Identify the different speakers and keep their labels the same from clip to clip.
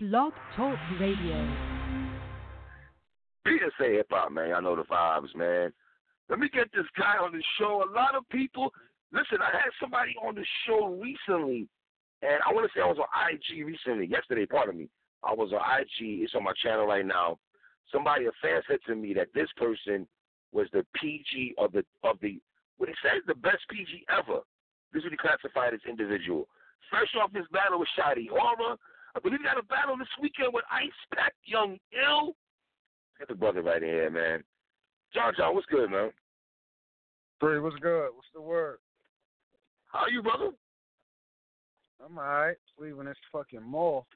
Speaker 1: Blog Talk Radio.
Speaker 2: PSA Hip Hop, man. I know the vibes, man. Let me get this guy on the show. A lot of people, listen, I had somebody on the show recently, and I want to say I was on IG recently, yesterday, pardon me. I was on IG. It's on my channel right now. Somebody, a fan, said to me that this person was the PG of the of the what he said the best PG ever. This is what he classified as individual. Fresh off his battle with Shotty Horroh, I believe he got a battle this weekend with Ice Pack Young Ill. Get the brother right in here, man. John John, what's good, man?
Speaker 3: Bree, what's good? What's the word?
Speaker 2: How are you, brother?
Speaker 3: I'm alright. Leaving this fucking mall.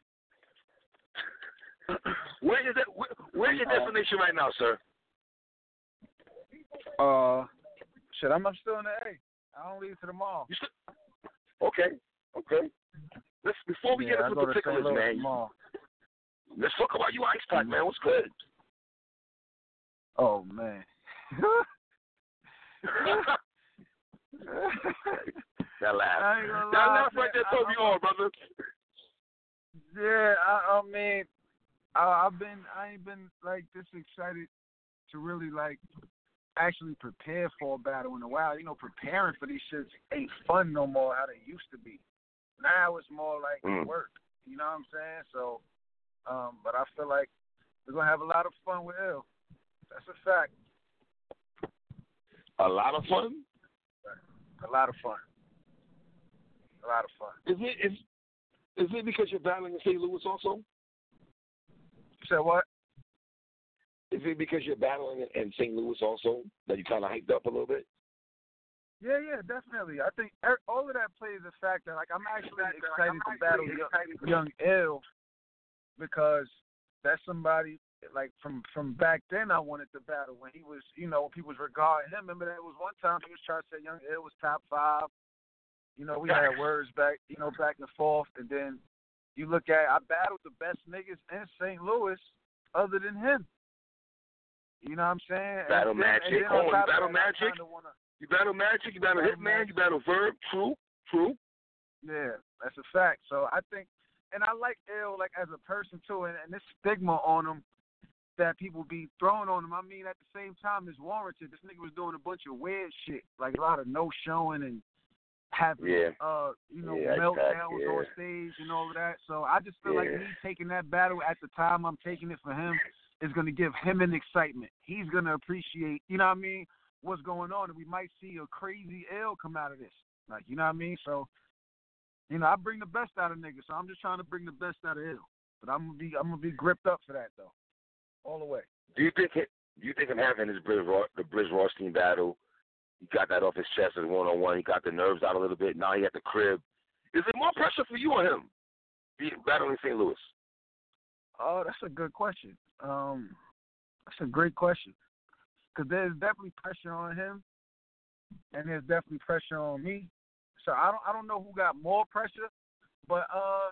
Speaker 2: Where is that? Where, where's your destination right now, sir?
Speaker 3: Uh, shit, I'm still in the A. I don't leave to the mall.
Speaker 2: You still, okay, okay. Let's before we
Speaker 3: yeah,
Speaker 2: get into particulars, man.
Speaker 3: Mall.
Speaker 2: Let's talk about you, Ice Pack, man. What's good?
Speaker 3: Oh man.
Speaker 2: that laugh.
Speaker 3: I ain't gonna
Speaker 2: That laugh right there told me all, brother.
Speaker 3: Yeah, I, I mean, I, I've been, I ain't been like this excited to really like actually prepare for a battle in a while. You know, preparing for these shits ain't fun no more how they used to be. Now it's more like
Speaker 2: Mm.
Speaker 3: work. You know what I'm saying? So, um, but I feel like we're gonna have a lot of fun with L. That's a fact.
Speaker 2: A lot of fun.
Speaker 3: A lot of fun. A lot of fun.
Speaker 2: Is it is is it because you're battling in St. Louis also?
Speaker 3: You said what?
Speaker 2: Is it because you're battling in- in St. Louis also that you kind of hyped up a little bit?
Speaker 3: Yeah, yeah, definitely. I think er- all of that plays the fact that like I'm actually excited to battle young, young Ill because that's somebody like from from back then I wanted to battle when he was you know when people was regarding him. Remember that it was one time he was trying to say young Ill was top five. You know we had words back you know back and forth, and then you look at I battled the best niggas in St. Louis other than him. You know what I'm saying? And
Speaker 2: Battle
Speaker 3: then- and
Speaker 2: Magic.
Speaker 3: then on
Speaker 2: Oh, you battle
Speaker 3: that, I
Speaker 2: Magic?
Speaker 3: wanna-
Speaker 2: You battle Magic, you battle
Speaker 3: Battle
Speaker 2: Hitman,
Speaker 3: Magic.
Speaker 2: you battle Verb. True, true.
Speaker 3: Yeah, that's a fact. So I think, and I like L like as a person too, and, and this stigma on him that people be throwing on him. I mean, at the same time, it's warranted. This nigga was doing a bunch of weird shit, like a lot of no showing and having,
Speaker 2: Yeah.
Speaker 3: uh, you know,
Speaker 2: Yeah,
Speaker 3: meltdowns
Speaker 2: exactly,
Speaker 3: on stage and all of that. So I just feel like me taking that battle at the time I'm taking it for him is going to give him an excitement. He's going to appreciate, you know what I mean, what's going on, and we might see a crazy L come out of this. Like, you know what I mean? So, you know, I bring the best out of niggas, so I'm just trying to bring the best out of L. But I'm gonna be, I'm gonna be gripped up for that though, all the way.
Speaker 2: Do you think it, do you think him having his Briz Ro- the Brizz Rawsteen battle, he got that off his chest as one on one. He got the nerves out a little bit. Now he at the crib. Is it more pressure for you on him? Being battling St. Louis.
Speaker 3: Oh, that's a good question. Um, that's a great question. Because there's definitely pressure on him, and there's definitely pressure on me. So I don't, I don't know who got more pressure, but uh,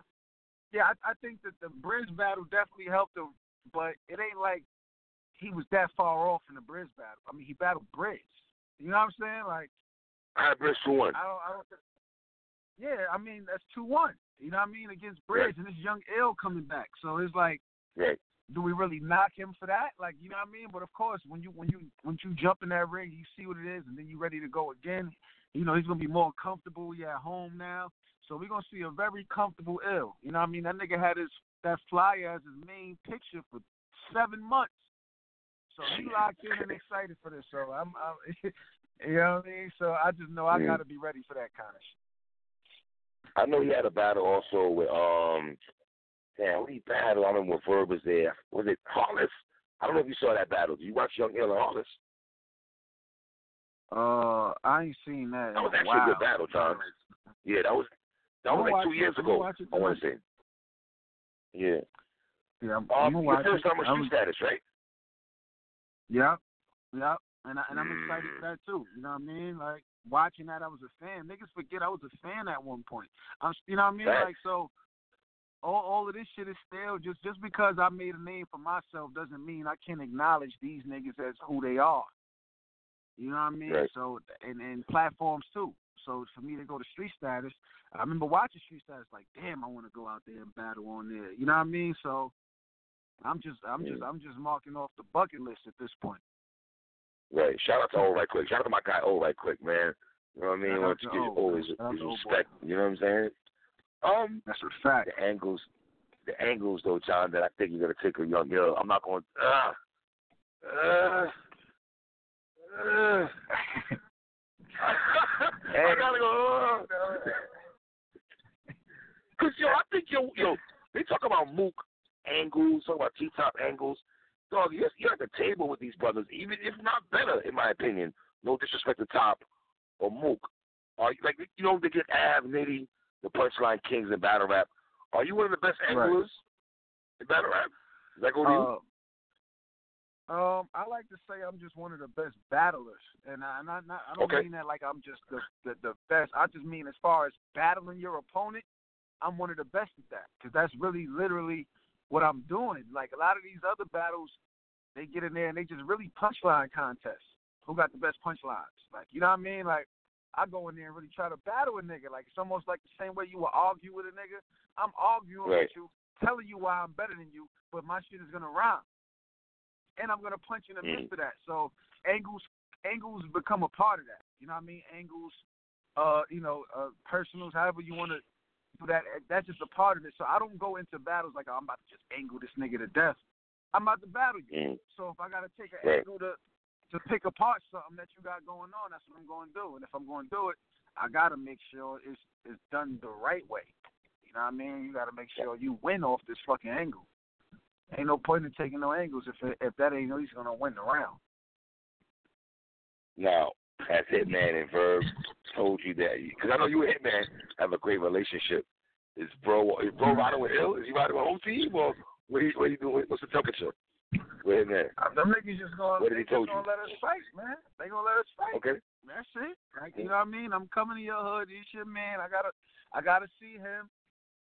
Speaker 3: yeah, I, I think that the Briz battle definitely helped him, but it ain't like he was that far off in the Briz battle. I mean, he battled Briz. You know what I'm saying? Like,
Speaker 2: I had Briz for one.
Speaker 3: I don't, I don't. Yeah, I mean that's two one. You know what I mean against Briz
Speaker 2: Right.
Speaker 3: and this young L coming back. So it's like
Speaker 2: Right.
Speaker 3: Do we really knock him for that? Like, you know what I mean? But of course, when you when you when you jump in that ring, you see what it is, and then you're ready to go again. You know, he's gonna be more comfortable. He at home now, so we're gonna see a very comfortable ill. You know what I mean? That nigga had his that flyer as his main picture for seven months. So he locked in and excited for this. So I'm, I'm you know what I mean? So I just know I gotta be ready for that kind of shit.
Speaker 2: I know he had a battle also with um damn, what he battled? I remember when Verb was there. Was it Hollis? I don't know if you saw that battle. Did you watch Young Ill and Hollis?
Speaker 3: Uh, I ain't seen that.
Speaker 2: That was actually a good battle, John. Yeah, that was that was like two years
Speaker 3: I'ma
Speaker 2: ago. I want to say. Yeah.
Speaker 3: Yeah, I'm,
Speaker 2: Um,
Speaker 3: I'm
Speaker 2: your first
Speaker 3: it.
Speaker 2: time on
Speaker 3: I'm-
Speaker 2: status, right?
Speaker 3: Yeah, yeah, and I, and I'm excited
Speaker 2: Mm.
Speaker 3: for that too. You know what I mean? Like watching that, I was a fan. Niggas forget I was a fan at one point. I'm, you know what I mean? Like so, all all of this shit is stale. Just just because I made a name for myself doesn't mean I can't acknowledge these niggas as who they are. You know what I mean?
Speaker 2: Right.
Speaker 3: So and and platforms too. So for me to go to street status, I remember watching street status like, damn, I want to go out there and battle on there. You know what I mean? So I'm just I'm just
Speaker 2: Mm.
Speaker 3: I'm just marking off the bucket list at this point.
Speaker 2: Right. Shout out to O right quick. Shout out to my guy O right quick, man. You know what I mean?
Speaker 3: Shout
Speaker 2: Want to
Speaker 3: to
Speaker 2: give
Speaker 3: O,
Speaker 2: O
Speaker 3: man.
Speaker 2: his, his
Speaker 3: to boy.
Speaker 2: respect. You know what I'm saying? Um,
Speaker 3: That's a fact.
Speaker 2: the angles, the angles though, John, that I think you're gonna take a young girl. I'm not going. Uh, uh, uh. I gotta go. Uh. Cause yo, I think yo, yo, they talk about Mook angles, talk about T top angles. Dog, you're, you're at the table with these brothers, even if not better, in my opinion. No disrespect to Top or Mook. Are you like you know they get Av, Nitty, the punchline kings in battle rap? Are you one of the best
Speaker 3: Right.
Speaker 2: anglers in battle rap? Does that go to you?
Speaker 3: Uh, um, I like to say I'm just one of the best battlers, and I, and I, not, I don't
Speaker 2: Okay.
Speaker 3: mean that like I'm just the, the the best. I just mean as far as battling your opponent, I'm one of the best at that because that's really literally what I'm doing. Like a lot of these other battles, they get in there and they just really punchline contests. Who got the best punchlines? Like you know what I mean? Like I go in there and really try to battle a nigga. Like it's almost like the same way you would argue with a nigga. I'm arguing
Speaker 2: Right.
Speaker 3: with you, telling you why I'm better than you, but my shit is gonna rhyme and I'm gonna punch you in the midst of that. So angles angles become a part of that. You know what I mean? Angles, uh, you know, uh, personals, however you want to do that. That's just a part of it. So I don't go into battles like oh, I'm about to just angle this nigga to death. I'm about to battle you.
Speaker 2: Mm.
Speaker 3: So if I gotta take an
Speaker 2: Right.
Speaker 3: angle to to pick apart something that you got going on, that's what I'm going to do. And if I'm going to do it, I gotta make sure it's it's done the right way. You know what I mean? You gotta make sure you win off this fucking angle. Ain't no point in taking no angles if if that ain't at least gonna win the round.
Speaker 2: Now, has Hitman and Verb told you that? Because I know you and Hitman have a great relationship. Is bro is bro riding with Hill? Is he riding with team or what he what he doing? What's the temperature with Hitman?
Speaker 3: Uh, Them niggas just gonna
Speaker 2: What did
Speaker 3: they
Speaker 2: he
Speaker 3: just gonna
Speaker 2: you?
Speaker 3: let us fight, man. They gonna let us fight.
Speaker 2: Okay.
Speaker 3: That's it. Like, you know what I mean? I'm coming to your hood. He's your man. I gotta, I gotta see him.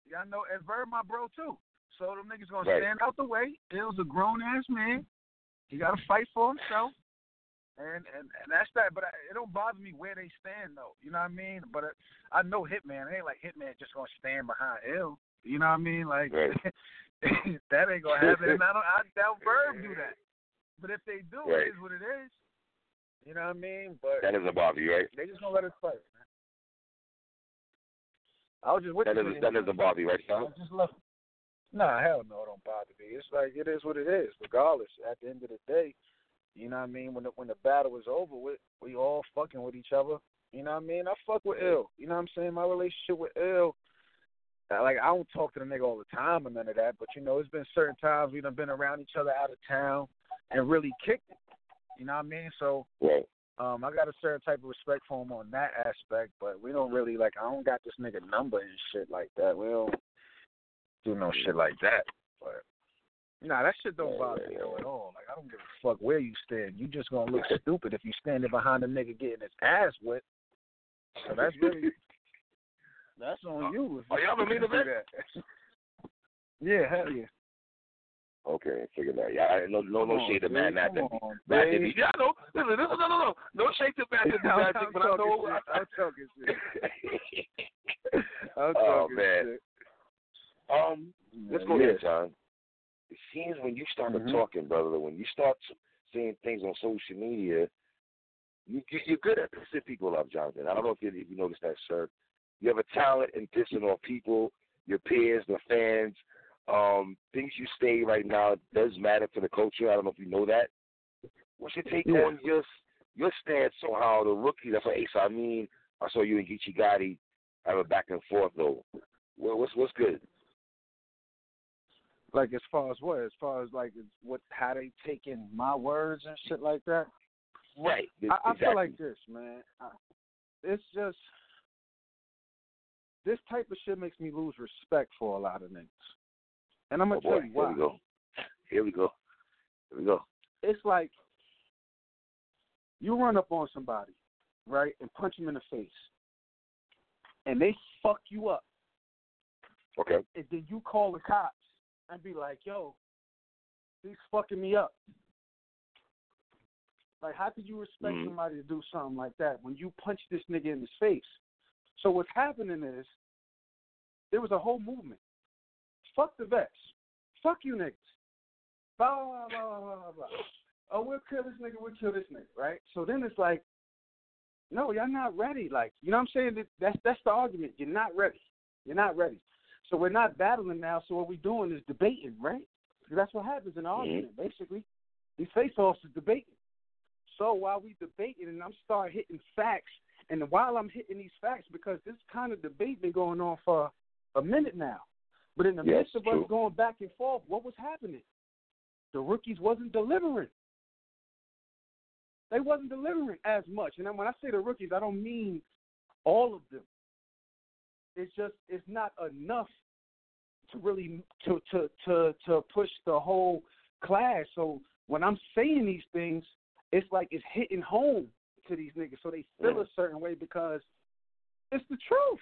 Speaker 3: Y'all know, and Verb my bro too. So them niggas gonna
Speaker 2: Right.
Speaker 3: stand out the way. Hill's a grown ass man. He gotta fight for himself. And and and that's that. But I, it don't bother me where they stand though. You know what I mean? But uh, I know Hitman. It ain't like Hitman just gonna stand behind Hill. You know what I mean? Like
Speaker 2: Right.
Speaker 3: that ain't gonna happen. And I don't. I doubt Verb do that. But if they do,
Speaker 2: Right.
Speaker 3: it is what it is. You know what I mean? But
Speaker 2: That doesn't bother you, right?
Speaker 3: they just gonna let us fight, man. I was just with
Speaker 2: That
Speaker 3: you.
Speaker 2: doesn't that doesn't bother you, right,
Speaker 3: I just left. Nah, hell no, it don't bother me. It's like it is what it is. Regardless, at the end of the day, you know what I mean. When the, when the battle is over with, we all fucking with each other. You know what I mean? I fuck with ill. You know what I'm saying? My relationship with ill. Like I don't talk to the nigga all the time or none of that, but you know, it's been certain times we done been around each other out of town and really kicked it. You know what I mean? So
Speaker 2: Right.
Speaker 3: um, I got a certain type of respect for him on that aspect, but we don't really like. I don't got this nigga number and shit like that. We don't do no shit like that. But nah, that shit don't bother me though at all. Like I don't give a fuck where you stand. You just gonna look stupid if you standing behind a nigga getting his ass wet. So that's really that's on you. If
Speaker 2: Are y'all the main
Speaker 3: do
Speaker 2: event?
Speaker 3: that. yeah, hell yeah.
Speaker 2: Okay, figure that. Yeah, no, no, no
Speaker 3: Come
Speaker 2: shade to man,
Speaker 3: babe.
Speaker 2: Matt.
Speaker 3: Come
Speaker 2: Matt
Speaker 3: babe.
Speaker 2: Yeah, I know. Listen, listen, no, no, no, no shade to Matt Diddy
Speaker 3: I'm, I'm
Speaker 2: but I
Speaker 3: talking
Speaker 2: know.
Speaker 3: shit. I'm talking shit. I'm
Speaker 2: Oh,
Speaker 3: talking
Speaker 2: man.
Speaker 3: shit.
Speaker 2: um, let's go
Speaker 3: yeah.
Speaker 2: there, John. It seems when you started
Speaker 3: Mhm.
Speaker 2: talking, brother, when you start saying things on social media, you, you you're good at pissing people off, Jonathan. I don't know if you if you noticed that, sir. You have a talent in pissing off people, your peers, the fans. Um, things you say right now does matter to the culture. I don't know if you know that. What's your take
Speaker 3: Yeah.
Speaker 2: on your your stance on how the rookie? That's what Ace I mean. I saw you and Geechee Gotti have a back and forth though. Well, what's what's good?
Speaker 3: Like as far as what? As far as like what how they take in my words and shit like that.
Speaker 2: Right.
Speaker 3: I, I feel like this, man. I, it's just this type of shit makes me lose respect for a lot of niggas.
Speaker 1: And I'm gonna
Speaker 2: oh, boy.
Speaker 1: tell you why.
Speaker 2: Here we go. Here we go. Here we go.
Speaker 1: It's like you run up on somebody, right, and punch them in the face, and they fuck you up.
Speaker 2: Okay.
Speaker 1: And then you call the cops and be like, "Yo, he's fucking me up." Like, how could you respect
Speaker 2: Mhm.
Speaker 1: somebody to do something like that when you punch this nigga in his face? So what's happening is there was a whole movement. Fuck the vets. Fuck you niggas. Blah blah blah blah blah blah. Oh, we'll kill this nigga. We'll kill this nigga. Right. So then it's like, no, y'all not ready. Like, you know what I'm saying? That's that's the argument. You're not ready. You're not ready. So we're not battling now. So what we're doing is debating, right? Because that's what happens in an argument, basically. These face-offs is debating. So while we debating, and I'm start hitting facts, and while I'm hitting these facts, because this kind of debate been going on for a minute now. But in the
Speaker 2: Yes,
Speaker 1: midst of
Speaker 2: true.
Speaker 1: us going back and forth, what was happening? The rookies wasn't delivering. They wasn't delivering as much. And when I say the rookies, I don't mean all of them. It's just it's not enough to really to to to to push the whole class. So when I'm saying these things, it's like it's hitting home to these niggas, so they feel a certain way because it's the truth.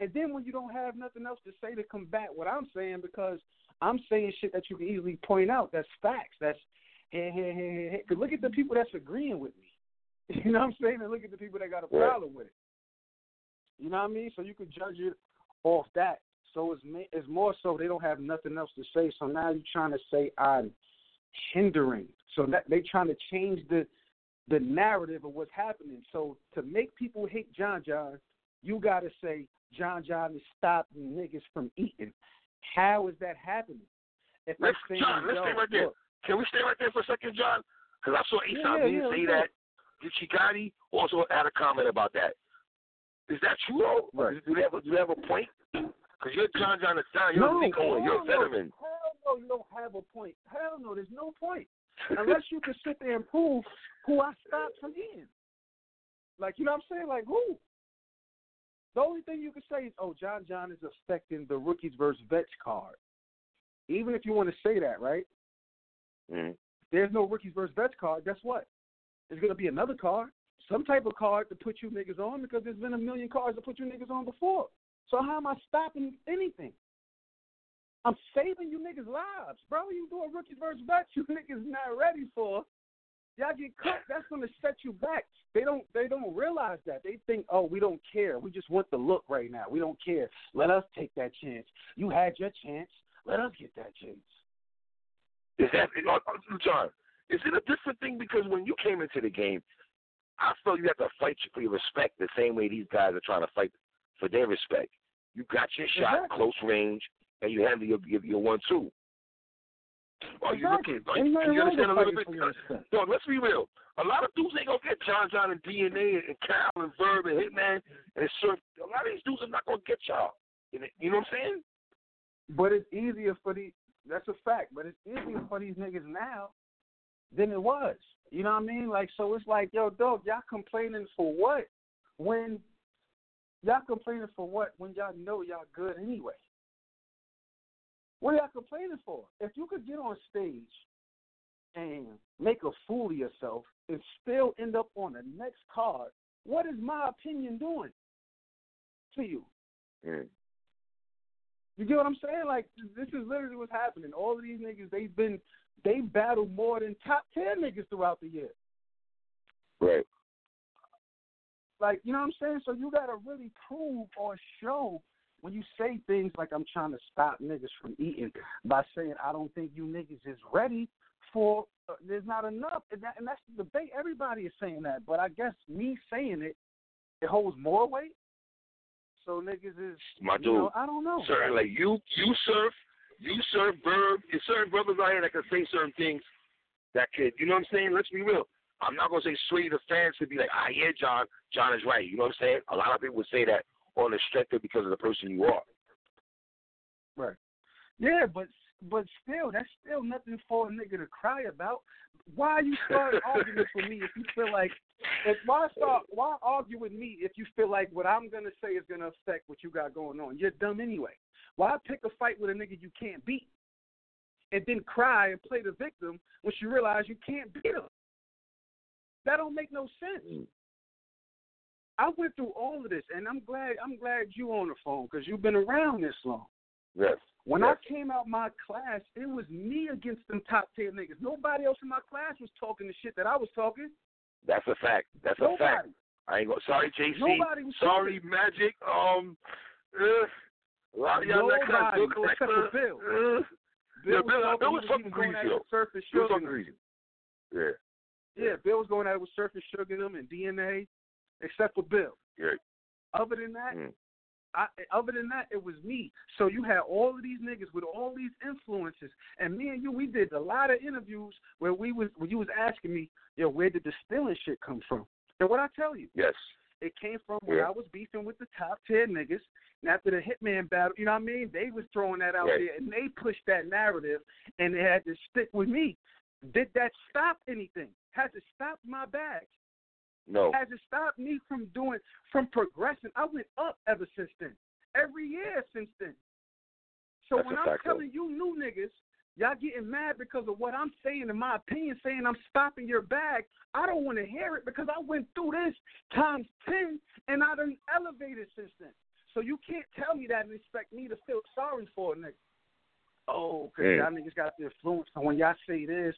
Speaker 1: And then when you don't have nothing else to say to combat what I'm saying, because I'm saying shit that you can easily point out, that's facts. That's hey, hey, hey, hey, hey. 'Cause look at the people that's agreeing with me. You know what I'm saying? And look at the people that got a problem with it. You know what I mean? So you can judge it off that. So it's it's more so they don't have nothing else to say. So now you're trying to say I'm hindering. So that they trying to change the the narrative of what's happening. So to make people hate John John, you got to say John John is stopping niggas from eating. How is that happening? If
Speaker 2: Let's, John, let's stay right there.
Speaker 1: look,
Speaker 2: Can we stay right there for a second, John? Because I saw
Speaker 1: Yeah,
Speaker 2: Aesop
Speaker 1: yeah,
Speaker 2: didn't
Speaker 1: yeah,
Speaker 2: say
Speaker 1: let's
Speaker 2: that. Geechee Gotti also had a comment about that? Is that true though?
Speaker 1: Right.
Speaker 2: Do they have a, do they have a point? Because you're John John the you're
Speaker 1: no,
Speaker 2: a league you're a
Speaker 1: hell no.
Speaker 2: veteran.
Speaker 1: Hell no, you don't have a point. Hell no, there's no point. Unless you can sit there and prove who I stopped from eating. Like, you know what I'm saying? Like, who? The only thing you can say is, oh, John John is affecting the rookies versus vets card. Even if you want to say that, right?
Speaker 2: Mm.
Speaker 1: There's no rookies versus vets card. Guess what? There's going to be another card, some type of card to put you niggas on because there's been a million cards to put you niggas on before. So how am I stopping anything? I'm saving you niggas' lives, bro. You doing rookies versus vets, you niggas not ready for. Y'all get cooked. That's gonna set you back. They don't. They don't realize that. They think, oh, we don't care. We just want the look right now. We don't care. Let us take that chance. You had your chance. Let us get that chance.
Speaker 2: Is that uh, John? Is it a different thing because when you came into the game, I felt you have to fight for your respect the same way these guys are trying to fight for their respect. You got your shot
Speaker 1: Exactly.
Speaker 2: close range, and you handle your your, your one two. Are you
Speaker 1: Exactly.
Speaker 2: looking? Are you,
Speaker 1: nothing
Speaker 2: you
Speaker 1: wrong
Speaker 2: understand a little bit?
Speaker 1: fighting for your respect.
Speaker 2: No, let's be real. A lot of dudes ain't gonna get John John and DNA and Cal and Verb and Hitman and Surf. A lot of these dudes are not gonna get y'all. You know you know what I'm saying?
Speaker 1: But it's easier for the. That's a fact. But it's easier for these niggas now than it was. You know what I mean? Like, so it's like, yo, dog, y'all complaining for what? When y'all complaining for what? When y'all know y'all good anyway. What are y'all complaining for? If you could get on stage and make a fool of yourself and still end up on the next card, what is my opinion doing to you?
Speaker 2: Mm.
Speaker 1: You get what I'm saying? Like this is literally what's happening. All of these niggas, they've been they battled more than top ten niggas throughout the year.
Speaker 2: Right.
Speaker 1: Like you know what I'm saying? So you gotta really prove or show when you say things like I'm trying to stop niggas from eating by saying I don't think you niggas is ready for. Uh, there's not enough, and, that, and that's the debate. Everybody is saying that, but I guess me saying it, it holds more weight. So niggas is
Speaker 2: My
Speaker 1: you know,
Speaker 2: dude.
Speaker 1: I don't know.
Speaker 2: Certain like you you surf, you surf verb, there's certain brothers out here that can say certain things that could you know what I'm saying? Let's be real. I'm not gonna say sway the fans to be like, ah yeah, John, John is right. You know what I'm saying? A lot of people would say that on the strength of because of the person you are.
Speaker 1: Right. Yeah, but but still, that's still nothing for a nigga to cry about. Why you start arguments with me if you feel like if why start why argue with me if you feel like what I'm gonna say is gonna affect what you got going on? You're dumb anyway. Why pick a fight with a nigga you can't beat? And then cry and play the victim once you realize you can't beat him. That don't make no sense.
Speaker 2: Mm.
Speaker 1: I went through all of this, and I'm glad I'm glad you on the phone because you've been around this long.
Speaker 2: Yes.
Speaker 1: When
Speaker 2: yes.
Speaker 1: I came out my class, it was me against them top tier niggas. Nobody else in my class was talking the shit that I was talking.
Speaker 2: That's a fact. That's
Speaker 1: Nobody.
Speaker 2: a fact. I ain't go. Sorry, JC.
Speaker 1: Nobody was
Speaker 2: sorry,
Speaker 1: talking.
Speaker 2: Magic. Um, uh, a lot of y'all that kind of
Speaker 1: Nobody,
Speaker 2: bill
Speaker 1: except for Bill.
Speaker 2: Uh, yeah, Bill,
Speaker 1: talking,
Speaker 2: Bill was fucking
Speaker 1: going
Speaker 2: greasy
Speaker 1: at it
Speaker 2: though.
Speaker 1: with Surface
Speaker 2: Bill was fucking greasy. Yeah.
Speaker 1: Yeah, Bill was going at it with Surface Sugar them and DNA, except for Bill.
Speaker 2: Yeah.
Speaker 1: Other than that,
Speaker 2: Mm.
Speaker 1: I, other than that, it was me. So you had all of these niggas with all these influences, and me and you, we did a lot of interviews where we was where you was asking me, yo, where did the stealing shit come from? And what I tell you,
Speaker 2: Yes.
Speaker 1: it came from when
Speaker 2: Yeah.
Speaker 1: I was beefing with the top tier niggas. And after the Hitman battle, you know what I mean? They was throwing that out
Speaker 2: Right.
Speaker 1: there, and they pushed that narrative, and they had to stick with me. Did that stop anything? Has it stopped my bag?
Speaker 2: No.
Speaker 1: Has it stopped me from doing, from progressing? I went up ever since then. Every year since then. So
Speaker 2: That's
Speaker 1: when I'm
Speaker 2: fact, though.
Speaker 1: telling you new niggas, y'all getting mad because of what I'm saying, in my opinion, saying I'm stopping your bag, I don't want to hear it because I went through this times 10 and I done elevated since then. So you can't tell me that and expect me to feel sorry for a nigga. Oh, because
Speaker 2: Mm.
Speaker 1: y'all niggas got the influence. And when y'all say this,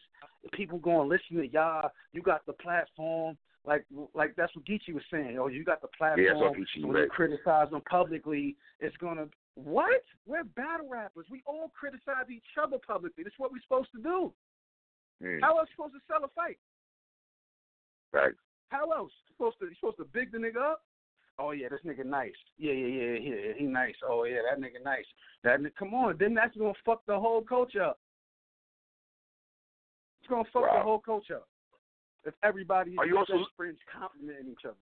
Speaker 1: people going to listen to y'all. You got the platform. Like like that's what Geechee was saying. Oh, you got the platform.
Speaker 2: Yeah, that's what Geechee,
Speaker 1: when
Speaker 2: right.
Speaker 1: you criticize them publicly, it's going to. What? We're battle rappers. We all criticize each other publicly. That's what we're supposed to do.
Speaker 2: Mm.
Speaker 1: How else supposed to sell a fight?
Speaker 2: Right.
Speaker 1: How else? You supposed to you supposed to big the nigga up? Oh yeah, this nigga nice. Yeah, yeah, yeah, yeah. He nice. Oh yeah, that nigga nice. That come on. Then that's gonna fuck the whole culture up. It's gonna fuck the whole culture up. If everybody
Speaker 2: Are you also-
Speaker 1: friends complimenting each other.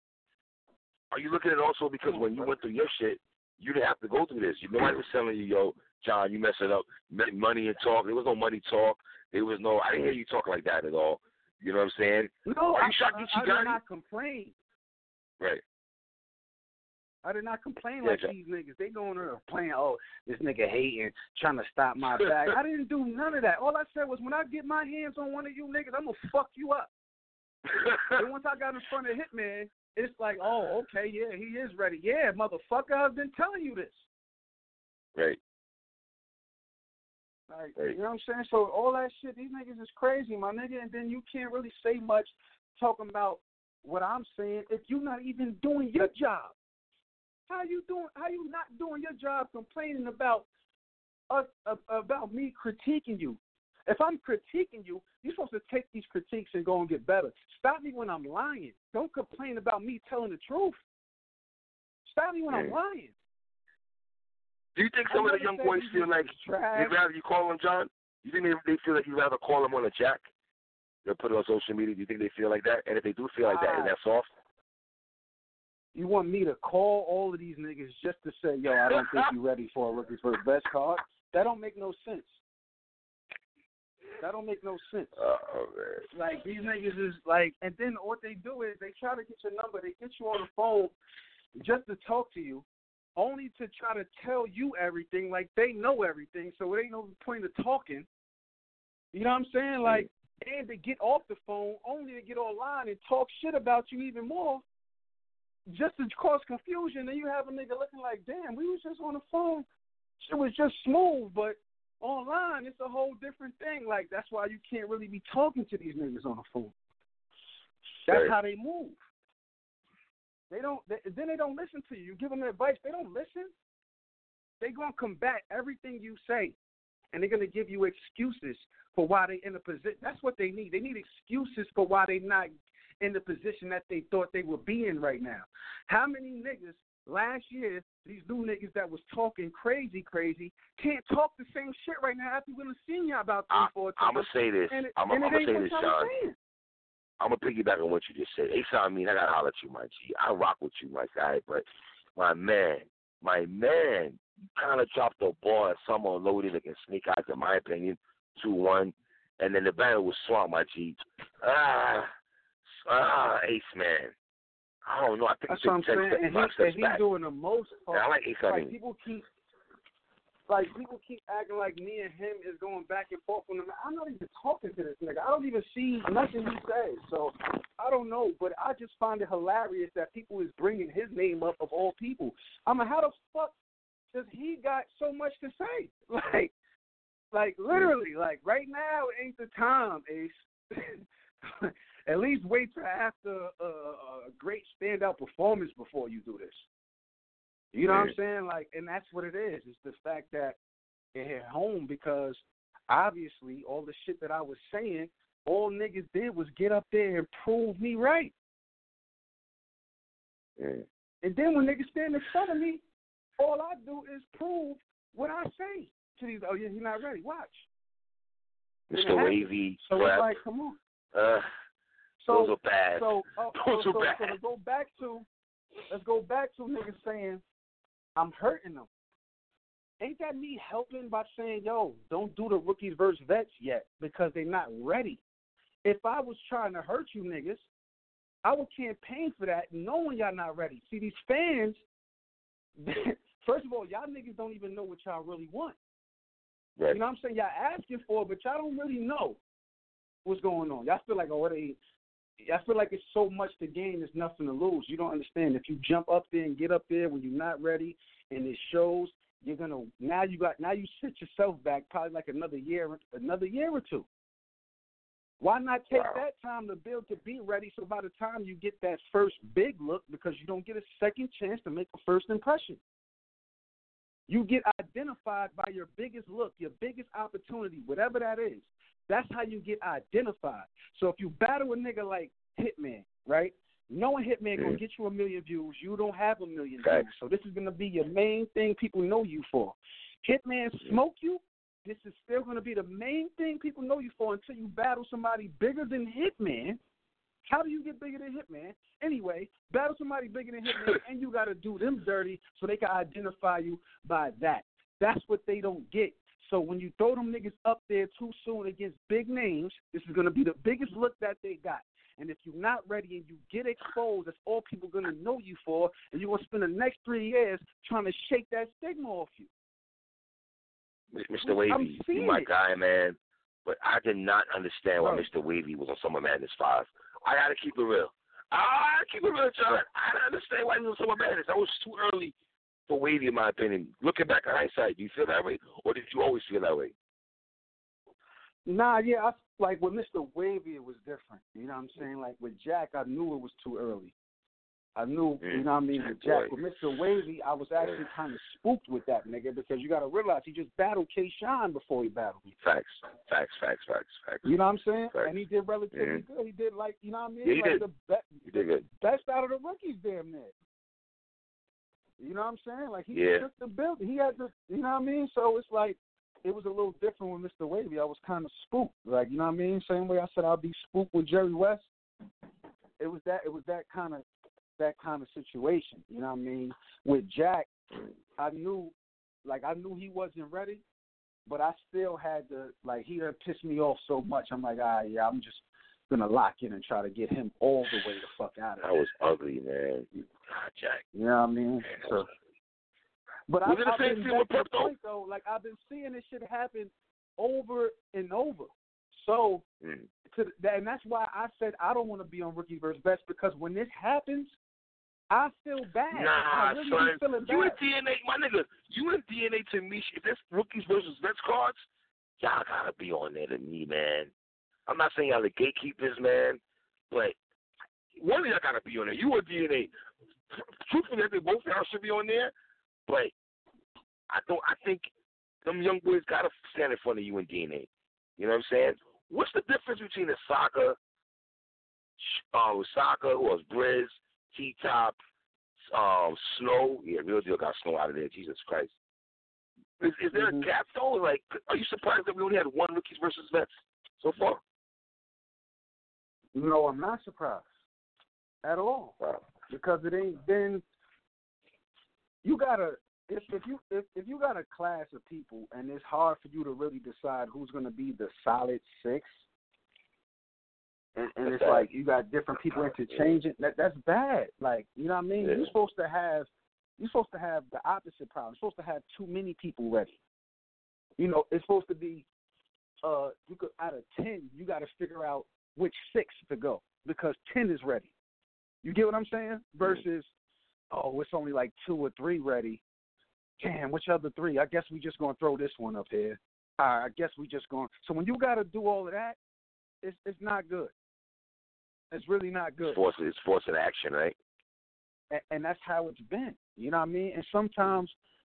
Speaker 2: Are you looking at it also because when you went through your shit, you didn't have to go through this. You nobody was telling you, yo, John, you messing up Make money and talk. There was no money talk. There was no. I didn't hear you talk like that at all. You know what I'm saying?
Speaker 1: No,
Speaker 2: Are
Speaker 1: I,
Speaker 2: you shocked
Speaker 1: I,
Speaker 2: that
Speaker 1: I
Speaker 2: you
Speaker 1: did
Speaker 2: got it?
Speaker 1: not complain.
Speaker 2: Right.
Speaker 1: I did not complain
Speaker 2: Yeah,
Speaker 1: like
Speaker 2: John.
Speaker 1: these niggas. They going there playing, oh, this nigga hating, trying to stop my bag. I didn't do none of that. All I said was when I get my hands on one of you niggas, I'm gonna fuck you up. and once I got in front of Hitman, it's like, oh, okay, yeah, he is ready. Yeah, motherfucker, I've been telling you this.
Speaker 2: right.
Speaker 1: Like,
Speaker 2: Right.
Speaker 1: you know what I'm saying? So all that shit, these niggas is crazy, my nigga. And then you can't really say much talking about what I'm saying if you're not even doing your job. How you doing? How you not doing your job? Complaining about us uh, about me critiquing you. If I'm critiquing you, you're supposed to take these critiques and go and get better. Stop me when I'm lying. Don't complain about me telling the truth. Stop me when I'm lying.
Speaker 2: Do you think some of the young boys feel like they'd rather you call them John? You think they, they feel like you'd rather call them on a jack than put it on social media? Do you think they feel like that? And if they do feel like that, is
Speaker 1: Ah.
Speaker 2: that soft?
Speaker 1: You want me to call all of these niggas just to say, yo, I don't think you're ready for a rookie for the best card? That don't make no sense. That don't make no sense.
Speaker 2: Oh man.
Speaker 1: Like these niggas is like, and then what they do is they try to get your number. They get you on the phone just to talk to you, only to try to tell you everything. Like they know everything, so it ain't no point of talking. You know what I'm saying? Mm. Like, and to get off the phone, only to get online and talk shit about you even more, just to cause confusion. And you have a nigga looking like, damn, we was just on the phone. Shit was just smooth, but online it's a whole different thing. Like that's why you can't really be talking to these niggas on the phone. That's
Speaker 2: Right.
Speaker 1: how they move. They don't. They, then they don't listen to you. You give them advice, they don't listen. They gonna combat everything you say, and they're gonna give you excuses for why they in a position. That's what they need. They need excuses for why they not in the position that they thought they would be in right now. How many niggas last year, these new niggas that was talking crazy, crazy, can't talk the same shit right now after we done seen y'all about three,
Speaker 2: I,
Speaker 1: four
Speaker 2: I'm gonna say this.
Speaker 1: it,
Speaker 2: I'm, I'm gonna say this,
Speaker 1: saying.
Speaker 2: I'm gonna piggyback on what you just said. Hey, I mean, I gotta holler at you, my G. I rock with you, my guy. But my man, my man, you kind of dropped the ball and someone loaded against Snake Eyes, in my opinion, 2 1. And then the battle was swamp, my G. Ah, ah, Ace Amin. I don't know. I think
Speaker 1: That's
Speaker 2: it's
Speaker 1: what I'm saying. And, he, and he's doing the most.
Speaker 2: Yeah, I like Ace
Speaker 1: like people keep, like people keep acting like me and him is going back and forth on the. I'm not even talking to this nigga. I don't even see nothing he says. So I don't know, but I just find it hilarious that people is bringing his name up of all people. I mean, how the fuck does he got so much to say? Like, like literally, like right now ain't the time, Ace. At least wait till after a, a great standout performance before you do this. You know what I'm saying? Like, and that's what it is. It's the fact that it hit home because obviously all the shit that I was saying, all niggas did was get up there and prove me right.
Speaker 2: Yeah.
Speaker 1: And then when niggas stand in front of me, all I do is prove what I say to these. Oh yeah, he's not ready. Watch.
Speaker 2: Mr. Wavy,
Speaker 1: So it's like, come on.
Speaker 2: uh,
Speaker 1: So
Speaker 2: those are bad.
Speaker 1: So, uh,
Speaker 2: Those
Speaker 1: so,
Speaker 2: are
Speaker 1: so,
Speaker 2: bad.
Speaker 1: so to go back to, let's go back to niggas saying, I'm hurting them. Ain't that me helping by saying, yo, don't do the rookies versus vets yet because they're not ready. If I was trying to hurt you niggas, I would campaign for that knowing y'all not ready. See, these fans, first of all, y'all niggas don't even know what y'all really want.
Speaker 2: Right.
Speaker 1: You know what I'm saying? Y'all asking for it, but y'all don't really know what's going on. Y'all feel like, oh, it ain't. I feel like it's so much to gain, there's nothing to lose. You don't understand. If you jump up there and get up there when you're not ready, and it shows, you're gonna now you got now you sit yourself back probably like another year, another year or two. Why not take
Speaker 2: Wow.
Speaker 1: that time to build to be ready? So by the time you get that first big look, because you don't get a second chance to make a first impression. You get identified by your biggest look, your biggest opportunity, whatever that is. That's how you get identified. So if you battle a nigga like Hitman, right? Knowing Hitman gonna get you a million views, you don't have a million views. So this is gonna be your main thing people know you for. Hitman smoke you. This is still gonna be the main thing people know you for until you battle somebody bigger than Hitman. How do you get bigger than Hitman? Anyway, battle somebody bigger than Hitman, and you got to do them dirty so they can identify you by that. That's what they don't get. So when you throw them niggas up there too soon against big names, this is going to be the biggest look that they got. And if you're not ready and you get exposed, that's all people going to know you for, and you're going to spend the next three years trying to shake that stigma off you.
Speaker 2: Mr. Wavy, you my
Speaker 1: it.
Speaker 2: guy, man. But I did not understand why
Speaker 1: Bro.
Speaker 2: Mr. Wavy was on Summer Madness 5. I got to keep it real. I gotta keep it real, John. I don't understand why he was on Summer Madness. That was too early for Wavy, in my opinion. Looking back in hindsight, do you feel that way? Or did you always feel that way?
Speaker 1: Nah, yeah, I, like with Mr. Wavy, it was different. You know what I'm saying? Like with Jack, I knew it was too early. I knew, you
Speaker 2: Mm,
Speaker 1: know what I mean, with
Speaker 2: Jack
Speaker 1: Jack. With Mr. Wavy, I was actually kind of spooked with that nigga because you got to realize he just battled K. Shine before he battled me.
Speaker 2: Facts, facts, facts, facts, facts.
Speaker 1: You know what I'm saying?
Speaker 2: Facts.
Speaker 1: And he did relatively
Speaker 2: Yeah.
Speaker 1: good. He did like, you know what I mean?
Speaker 2: Yeah, he
Speaker 1: like
Speaker 2: did.
Speaker 1: the be-
Speaker 2: You did good.
Speaker 1: best out of the rookies, damn near. You know what I'm saying? Like he
Speaker 2: Yeah.
Speaker 1: took the building. He had the, you know what I mean? So it's like it was a little different with Mr. Wavy. I was kind of spooked, like you know what I mean? Same way I said I'll be spooked with Jerry West. It was that. It was that kind of that kind of situation. You know what I mean? With Jack, I knew, like I knew he wasn't ready, but I still had to like he had pissed me off so much. I'm like, ah, yeah, I'm just gonna lock in and try to get him all the way the fuck out of
Speaker 2: That
Speaker 1: there.
Speaker 2: was ugly, man. God, Jack.
Speaker 1: You know what I mean?
Speaker 2: Man, that
Speaker 1: So, but I,
Speaker 2: Was it the
Speaker 1: I've
Speaker 2: same
Speaker 1: been
Speaker 2: thing
Speaker 1: back
Speaker 2: with
Speaker 1: to the
Speaker 2: Pep,
Speaker 1: point though. Like I've been seeing this shit happen over and over. So,
Speaker 2: Mm.
Speaker 1: to that, and that's why I said I don't want to be on Rookie versus Best because when this happens, I feel bad.
Speaker 2: Nah,
Speaker 1: I really
Speaker 2: son.
Speaker 1: feeling
Speaker 2: You
Speaker 1: bad.
Speaker 2: and DNA, my nigga. You and DNA to me. If there's rookies versus vets cards, y'all gotta be on there to me, man. I'm not saying y'all the gatekeepers, man, but one of y'all gotta be on there. You or DNA. Truthfully, I think both of y'all should be on there, but I don't. I think them young boys gotta stand in front of you and DNA. You know what I'm saying? What's the difference between a soccer, uh, soccer or Briz, T Top, um, Snow? Yeah, real deal got Snow out of there. Jesus Christ. Is, is there
Speaker 1: Mhm.
Speaker 2: a gap though? Like, are you surprised that we only had one rookies versus vets so far?
Speaker 1: No, I'm not surprised at all because it ain't been. You gotta if if you if if you got a class of people and it's hard for you to really decide who's going to be the solid six, and, and it's like you got different people interchanging, that that's bad. Like you know what I mean?
Speaker 2: Yeah.
Speaker 1: You're supposed to have you're supposed to have the opposite problem. You're supposed to have too many people ready. You know, it's supposed to be uh you could out of ten, you got to figure out which six to go because ten is ready. You get what I'm saying? Mm-hmm. Versus, oh, it's only like two or three ready. Damn, which other three? I guess we just gonna throw this one up here. All right, I guess we just going. So when you got to do all of that, it's it's not good. It's really not good
Speaker 2: It's forcing it's forcing action, right?
Speaker 1: and, and that's how it's been. You know what I mean? And sometimes,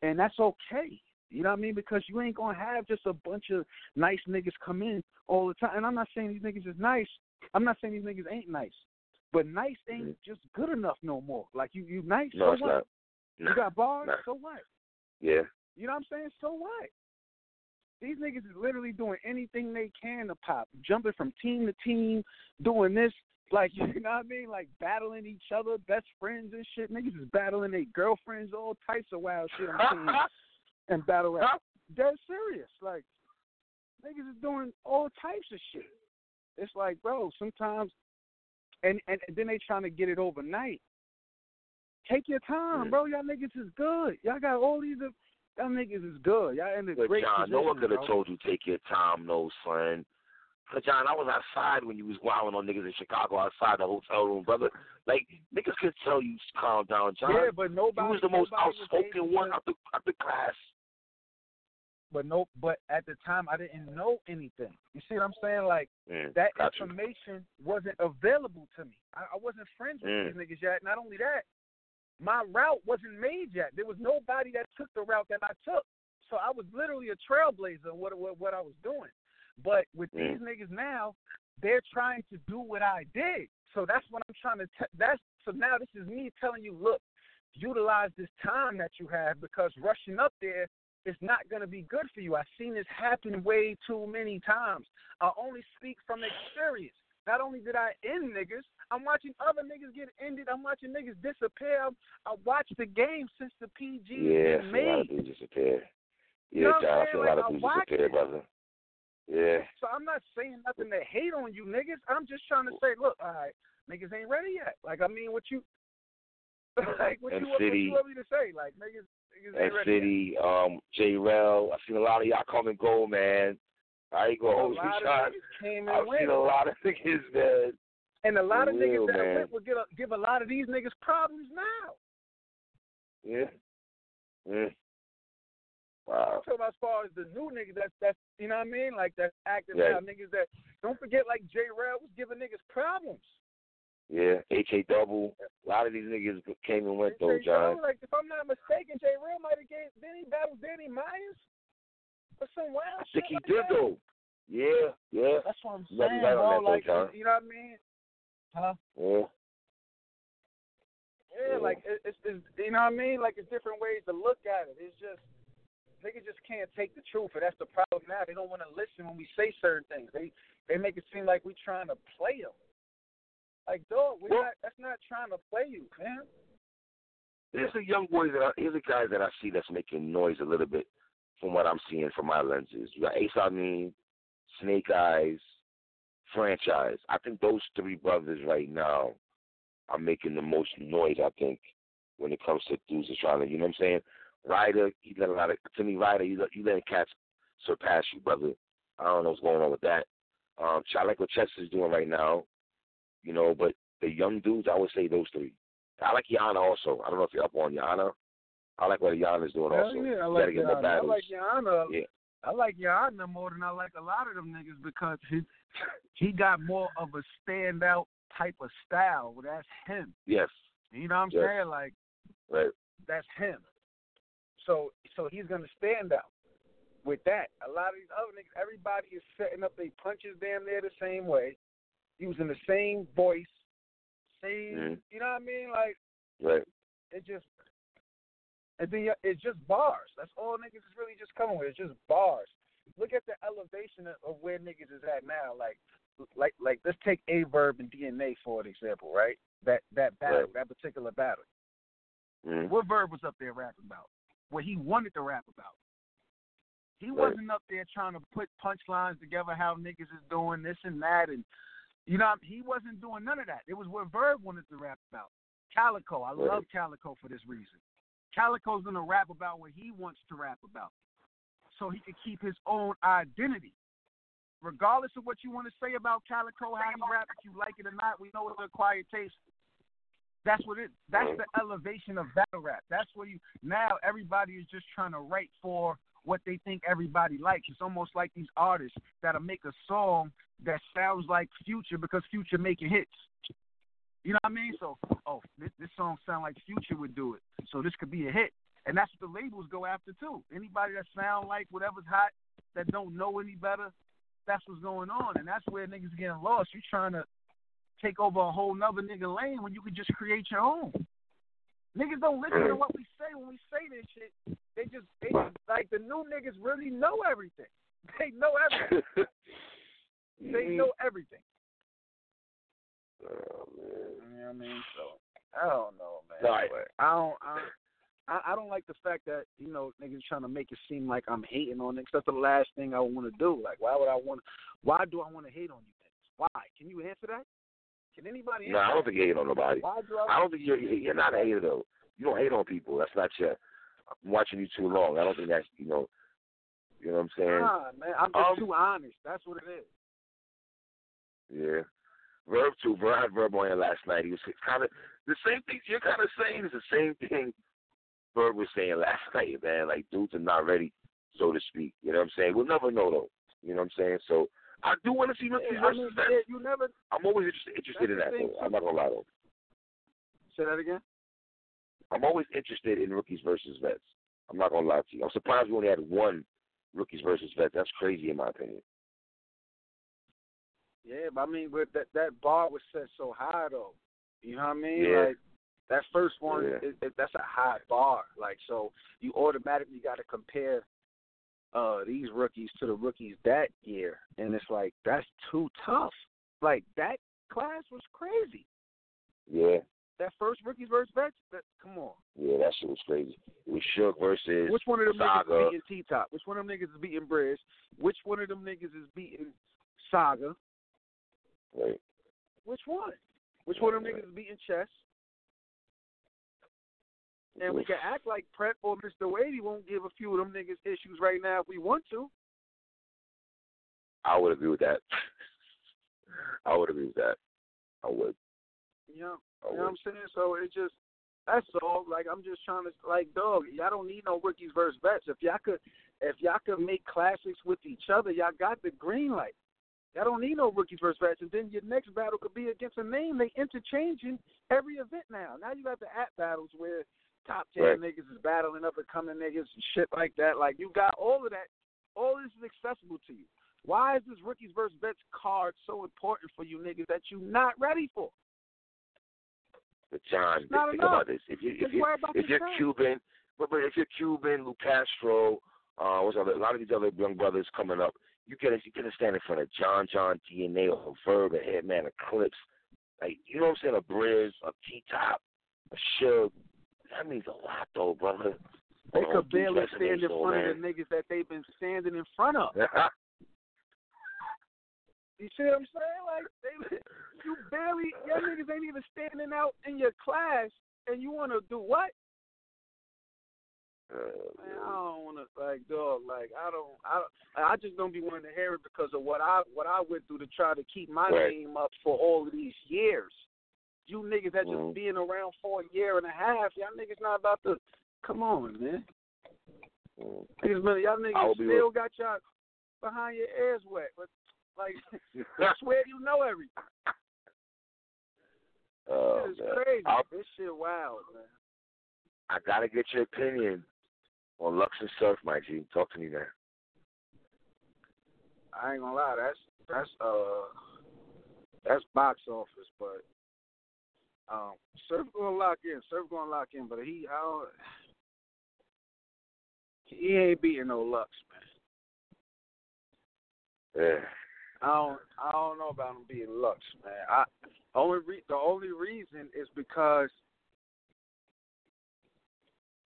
Speaker 1: and that's okay. You know what I mean? Because you ain't gonna have just a bunch of nice niggas come in all the time. And I'm not saying these niggas is nice. I'm not saying these niggas ain't nice. But nice ain't mm-hmm. just good enough no more. Like you, you nice.
Speaker 2: No,
Speaker 1: so
Speaker 2: it's
Speaker 1: what?
Speaker 2: not.
Speaker 1: You got bars.
Speaker 2: Nah.
Speaker 1: So what?
Speaker 2: Yeah.
Speaker 1: You know what I'm saying? So what? These niggas is literally doing anything they can to pop, jumping from team to team, doing this, like you know what I mean, like battling each other, best friends and shit. Niggas is battling their girlfriends, all types of wild shit on teams and battle rap. Dead serious, like niggas is doing all types of shit. It's like, bro, sometimes, and and, and then they trying to get it overnight. Take your time,
Speaker 2: Mm.
Speaker 1: bro. Y'all niggas is good. Y'all got all these. Y'all niggas is good. Y'all in
Speaker 2: But
Speaker 1: great
Speaker 2: John, no one could have told you take your time, no son. But John, I was outside when you was wilding on niggas in Chicago outside the hotel room, brother. Like niggas could tell you calm down, John.
Speaker 1: Yeah, but nobody.
Speaker 2: you was the most outspoken one out the out the class.
Speaker 3: But no, but at the time I didn't know anything. You see what I'm saying? Like
Speaker 2: Mm,
Speaker 3: that
Speaker 2: got you.
Speaker 3: information wasn't available to me. I, I wasn't friends with
Speaker 2: Mm.
Speaker 3: these niggas yet. Not only that, my route wasn't made yet. There was nobody that took the route that I took. So I was literally a trailblazer what what, what I was doing. But with
Speaker 2: Mm.
Speaker 3: these niggas now, they're trying to do what I did. So that's what I'm trying to. Te- that's so now this is me telling you, look, utilize this time that you have because rushing up there is not going to be good for you. I've seen this happen way too many times. I only speak from experience. Not only did I end niggas, I'm watching other niggas get ended. I'm watching niggas disappear. I'm, watched the game since the PG
Speaker 2: Yeah,
Speaker 3: been
Speaker 2: I see a lot of
Speaker 3: made.
Speaker 2: dudes disappear.
Speaker 3: You
Speaker 2: Yeah,
Speaker 3: know what I'm
Speaker 2: John, I a
Speaker 3: Like,
Speaker 2: lot of
Speaker 3: I
Speaker 2: dudes disappear,
Speaker 3: it.
Speaker 2: brother. Yeah.
Speaker 3: So I'm not saying nothing to hate on you niggas. I'm just trying to say, look, all right, niggas ain't ready yet. Like I mean, what you, like what you, what
Speaker 2: City-
Speaker 3: you want me to say? Like niggas, niggas
Speaker 2: And
Speaker 3: ain't ready yet.
Speaker 2: City, um, J Rel. I've seen a lot of y'all come and go, man. I ain't gonna hold you
Speaker 3: lot of
Speaker 2: shot.
Speaker 3: niggas came
Speaker 2: I've
Speaker 3: went.
Speaker 2: seen a lot of niggas, man.
Speaker 3: And a lot
Speaker 2: For
Speaker 3: of
Speaker 2: real,
Speaker 3: niggas that
Speaker 2: man.
Speaker 3: went will give a, give a lot of these niggas problems now.
Speaker 2: Yeah. Mm.
Speaker 3: I'm talking about as far as the new niggas that's that's you know what I mean, like that's active
Speaker 2: Yeah.
Speaker 3: now. Niggas that don't forget like J Rel was giving niggas problems.
Speaker 2: Yeah. HA double. A lot of these niggas came and went though, John.
Speaker 3: Like if I'm not mistaken, J Rel might have gave then he battled Danny Myers or some wild
Speaker 2: I think
Speaker 3: shit
Speaker 2: he
Speaker 3: like
Speaker 2: did
Speaker 3: that.
Speaker 2: though. Yeah. Yeah.
Speaker 3: That's what I'm
Speaker 2: You
Speaker 3: saying,
Speaker 2: be on
Speaker 3: bro.
Speaker 2: that, though,
Speaker 3: you know what I mean? Huh?
Speaker 2: Yeah.
Speaker 3: Yeah,
Speaker 2: Yeah.
Speaker 3: like it, it's, it's you know what I mean. Like it's different ways to look at it. It's just niggas just can't take the truth, and that's the problem now. They don't want to listen when we say certain things. They they make it seem like we trying to play them. Like dog, we
Speaker 2: Well-
Speaker 3: not. That's not trying to play you, man.
Speaker 2: There's a young boy that I, here's a guy that I see that's making noise a little bit from what I'm seeing from my lenses. You got Ace Amin, Snake Eyes, Franchise. I think those three brothers right now are making the most noise. I think when it comes to dudes that's trying to, you know what I'm saying? Ryder, he let a lot of to me. Ryder, you let you letting cats surpass you, brother. I don't know what's going on with that. Um, I like what Chess is doing right now, you know. But the young dudes, I would say those three. I like Yana also. I don't know if you're up on Yana. I like what Yana's doing
Speaker 3: Hell
Speaker 2: also.
Speaker 3: yeah, I like
Speaker 2: gotta get in the
Speaker 3: Yana. I like Yana.
Speaker 2: Yeah.
Speaker 3: I like Yana more than I like a lot of them niggas because he he got more of a standout type of style. That's him.
Speaker 2: Yes.
Speaker 3: You know what I'm
Speaker 2: Yes.
Speaker 3: saying? Like
Speaker 2: Right.
Speaker 3: that's him. So so he's gonna stand out with that. A lot of these other niggas, everybody is setting up their punches damn near the same way, using the same voice, same.
Speaker 2: Mhm.
Speaker 3: You know what I mean? Like
Speaker 2: Right.
Speaker 3: it just. And then it's just bars. That's all niggas is really just coming with. It's just bars. Look at the elevation of, of where niggas is at now. Like, like, like. Let's take A Verb and DNA for an example, right? That that battle,
Speaker 2: Right.
Speaker 3: that particular battle.
Speaker 2: Mhm.
Speaker 3: What Verb was up there rapping about? what he wanted to rap about. He
Speaker 2: Right.
Speaker 3: wasn't up there trying to put punchlines together how niggas is doing this and that and you know he wasn't doing none of that. It was what Verb wanted to rap about. Calico, I love Calico for this reason. Calico's gonna rap about what he wants to rap about. So he can keep his own identity. Regardless of what you want to say about Calico, how he rap, if you like it or not, we know it's a quiet taste. That's what it. That's the elevation of battle rap. That's where you now everybody is just trying to write for what they think everybody likes. It's almost like these artists that'll make a song that sounds like Future because Future making hits. You know what I mean? So, oh, this this song sound like Future would do it, so this could be a hit. And that's what the labels go after too. Anybody that sound like whatever's hot that don't know any better, that's what's going on, and that's where niggas getting lost. You trying to take over a whole nother nigga lane when you could just create your own. Niggas don't listen to what we say when we say this shit. They just they just, like the new niggas really know everything. They know everything. they know everything.
Speaker 2: Oh, man.
Speaker 3: You know what I mean? So I don't know, man.
Speaker 2: No, I-
Speaker 3: But I don't. I, don't like the fact that you know niggas trying to make it seem like I'm hating on niggas. That's the last thing I want to do. Like, why would I want? To, why do I want to hate on you niggas? Why? Can you answer that? Can anybody?
Speaker 2: No, I don't think you hate on nobody.
Speaker 3: I?
Speaker 2: Don't think you're you're not a hater though. You don't hate on people. That's not your. I'm watching you too long. I don't think that's you know. You know what I'm saying?
Speaker 3: Nah, man. I'm just
Speaker 2: Um,
Speaker 3: too honest. That's what it is.
Speaker 2: Yeah. Verb too. Verb had Verb on here last night. He was kind of the same thing you're kind of saying is the same thing Verb was saying last night, man. Like dudes are not ready, so to speak. You know what I'm saying? We'll never know though. You know what I'm saying? So I do want to see rookies
Speaker 3: Yeah, I
Speaker 2: versus
Speaker 3: mean,
Speaker 2: vets.
Speaker 3: yeah, you never
Speaker 2: I'm always interested, interested in that
Speaker 3: thing,
Speaker 2: though. I'm not gonna lie though.
Speaker 3: say that again.
Speaker 2: I'm always interested in rookies versus vets. I'm not gonna lie to you. I'm surprised we only had one rookies versus vets. That's crazy in my opinion.
Speaker 3: Yeah, but I mean, but that that bar was set so high though. You know what I mean?
Speaker 2: Yeah.
Speaker 3: Like that first one,
Speaker 2: Yeah.
Speaker 3: it, it, that's a high bar. Like so, you automatically got to compare uh these rookies to the rookies that year, and it's like that's too tough. Like that class was crazy.
Speaker 2: Yeah,
Speaker 3: That first rookies versus vets. That, come on.
Speaker 2: yeah, that shit was crazy. It was Shook versus
Speaker 3: Which one of them
Speaker 2: Saga.
Speaker 3: niggas is beating T Top? Which one of them niggas is beating Brizz? Which one of them niggas is beating Saga?
Speaker 2: Right.
Speaker 3: Which one? Which one of them niggas is beating Chess? And we can act like Prep or Mr. Wadey won't give a few of them niggas issues right now if we want to.
Speaker 2: I would agree with that. I would agree with that. I would.
Speaker 3: Yeah.
Speaker 2: I
Speaker 3: you know what
Speaker 2: would.
Speaker 3: I'm saying? So it just that's all. Like I'm just trying to like dog, y'all don't need no rookies versus vets. If y'all could if y'all could make classics with each other, y'all got the green light. Y'all don't need no rookies versus vets, and then your next battle could be against a name they interchanging every event now. Now you got the at battles where top ten
Speaker 2: Right.
Speaker 3: niggas is battling up and coming niggas and shit like that. Like you got all of that. All this is accessible to you. Why is this rookies versus vets card so important for you niggas that you not ready for?
Speaker 2: But John, think
Speaker 3: enough.
Speaker 2: about this. If you if you if you're
Speaker 3: yourself.
Speaker 2: Cuban, but but if you're Cuban, Lou Castro, uh, what's other, a lot of these other young brothers coming up, you get you get to stand in front of John John DNA or a Verb, a Hitman, Eclipse, like you know what I'm saying, a Brizz, a T Top, a Suge. That means a lot, though, brother.
Speaker 3: They
Speaker 2: Oh,
Speaker 3: could barely stand in front
Speaker 2: man.
Speaker 3: of the niggas that they've been standing in front of. You see what I'm saying? Like they, you barely, your niggas ain't even standing out in your class, and you want to do what? Uh, Man, I don't want to like dog. Like I don't, I don't, I just don't be wanting to hear it because of what I what I went through to try to keep my
Speaker 2: Right.
Speaker 3: name up for all of these years. You niggas that just being around for a year and a half, y'all niggas not about to. Come on, man.
Speaker 2: Mm.
Speaker 3: Niggas, man, y'all niggas still
Speaker 2: real-
Speaker 3: got y'all behind your ears wet. But like, I swear you know everything.
Speaker 2: Oh,
Speaker 3: This is
Speaker 2: man.
Speaker 3: crazy.
Speaker 2: I'll-
Speaker 3: This shit wild, man.
Speaker 2: I gotta get your opinion on Lux and Surf, my G. Talk to me, man.
Speaker 3: I ain't gonna lie. That's that's uh that's box office, but um, Surf gonna lock in. Surf gonna lock in, but he I don't, he ain't beating no Lux, man.
Speaker 2: Yeah.
Speaker 3: I don't I don't know about him being Lux, man. I only re- the only reason is because